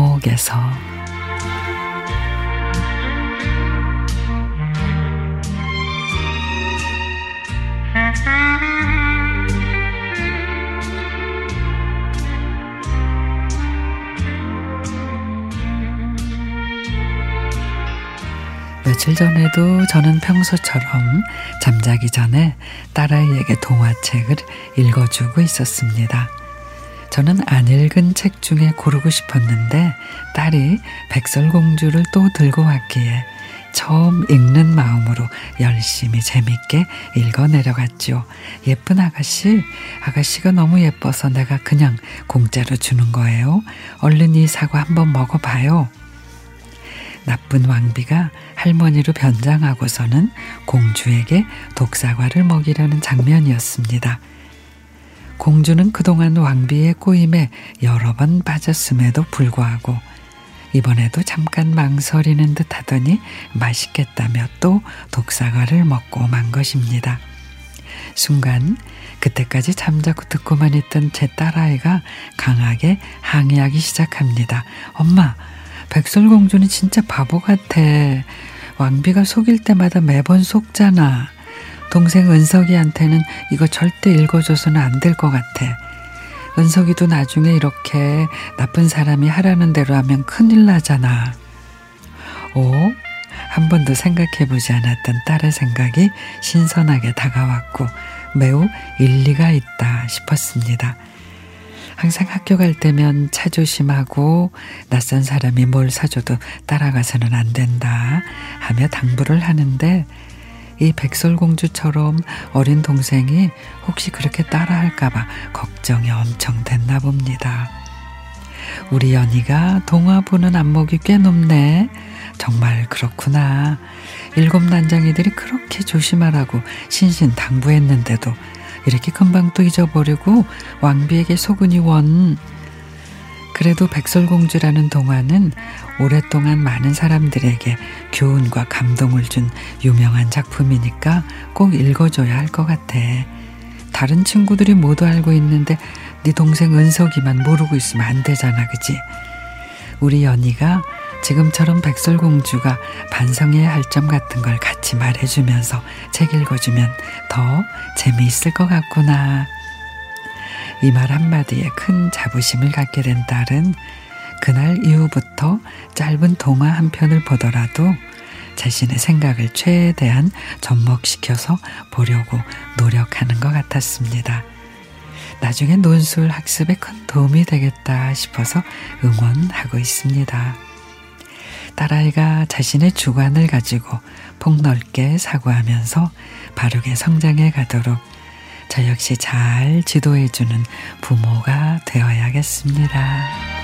감옥에서 며칠 전에도 저는 평소처럼 잠자기 전에 딸아이에게 동화책을 읽어주고 있었습니다. 저는 안 읽은 책 중에 고르고 싶었는데 딸이 백설공주를 또 들고 왔기에 처음 읽는 마음으로 열심히 재밌게 읽어 내려갔죠. 예쁜 아가씨, 아가씨가 너무 예뻐서 내가 그냥 공짜로 주는 거예요. 얼른 이 사과 한번 먹어봐요. 나쁜 왕비가 할머니로 변장하고서는 공주에게 독사과를 먹이려는 장면이었습니다. 공주는 그동안 왕비의 꼬임에 여러 번 빠졌음에도 불구하고 이번에도 잠깐 망설이는 듯 하더니 맛있겠다며 또 독사과를 먹고 만 것입니다. 순간 그때까지 잠자고 듣고만 있던 제 딸아이가 강하게 항의하기 시작합니다. 엄마, 백설공주는 진짜 바보 같아. 왕비가 속일 때마다 매번 속잖아. 동생 은석이한테는 이거 절대 읽어줘서는 안 될 것 같아. 은석이도 나중에 이렇게 나쁜 사람이 하라는 대로 하면 큰일 나잖아. 오, 한 번도 생각해 보지 않았던 딸의 생각이 신선하게 다가왔고 매우 일리가 있다 싶었습니다. 항상 학교 갈 때면 차 조심하고 낯선 사람이 뭘 사줘도 따라가서는 안 된다 하며 당부를 하는데 이 백설공주처럼 어린 동생이 혹시 그렇게 따라할까봐 걱정이 엄청 됐나 봅니다. 우리 연희가 동화 보는 안목이 꽤 높네. 정말 그렇구나. 일곱 난장이들이 그렇게 조심하라고 신신당부했는데도 이렇게 금방 또 잊어버리고 왕비에게 속으니 원. 그래도 백설공주라는 동화는 오랫동안 많은 사람들에게 교훈과 감동을 준 유명한 작품이니까 꼭 읽어줘야 할 것 같아. 다른 친구들이 모두 알고 있는데 네 동생 은석이만 모르고 있으면 안 되잖아, 그지? 우리 연희가 지금처럼 백설공주가 반성해야 할 점 같은 걸 같이 말해주면서 책 읽어주면 더 재미있을 것 같구나. 이 말 한마디에 큰 자부심을 갖게 된 딸은 그날 이후부터 짧은 동화 한 편을 보더라도 자신의 생각을 최대한 접목시켜서 보려고 노력하는 것 같았습니다. 나중에 논술 학습에 큰 도움이 되겠다 싶어서 응원하고 있습니다. 딸아이가 자신의 주관을 가지고 폭넓게 사고하면서 바르게 성장해 가도록 저 역시 잘 지도해주는 부모가 되어야겠습니다.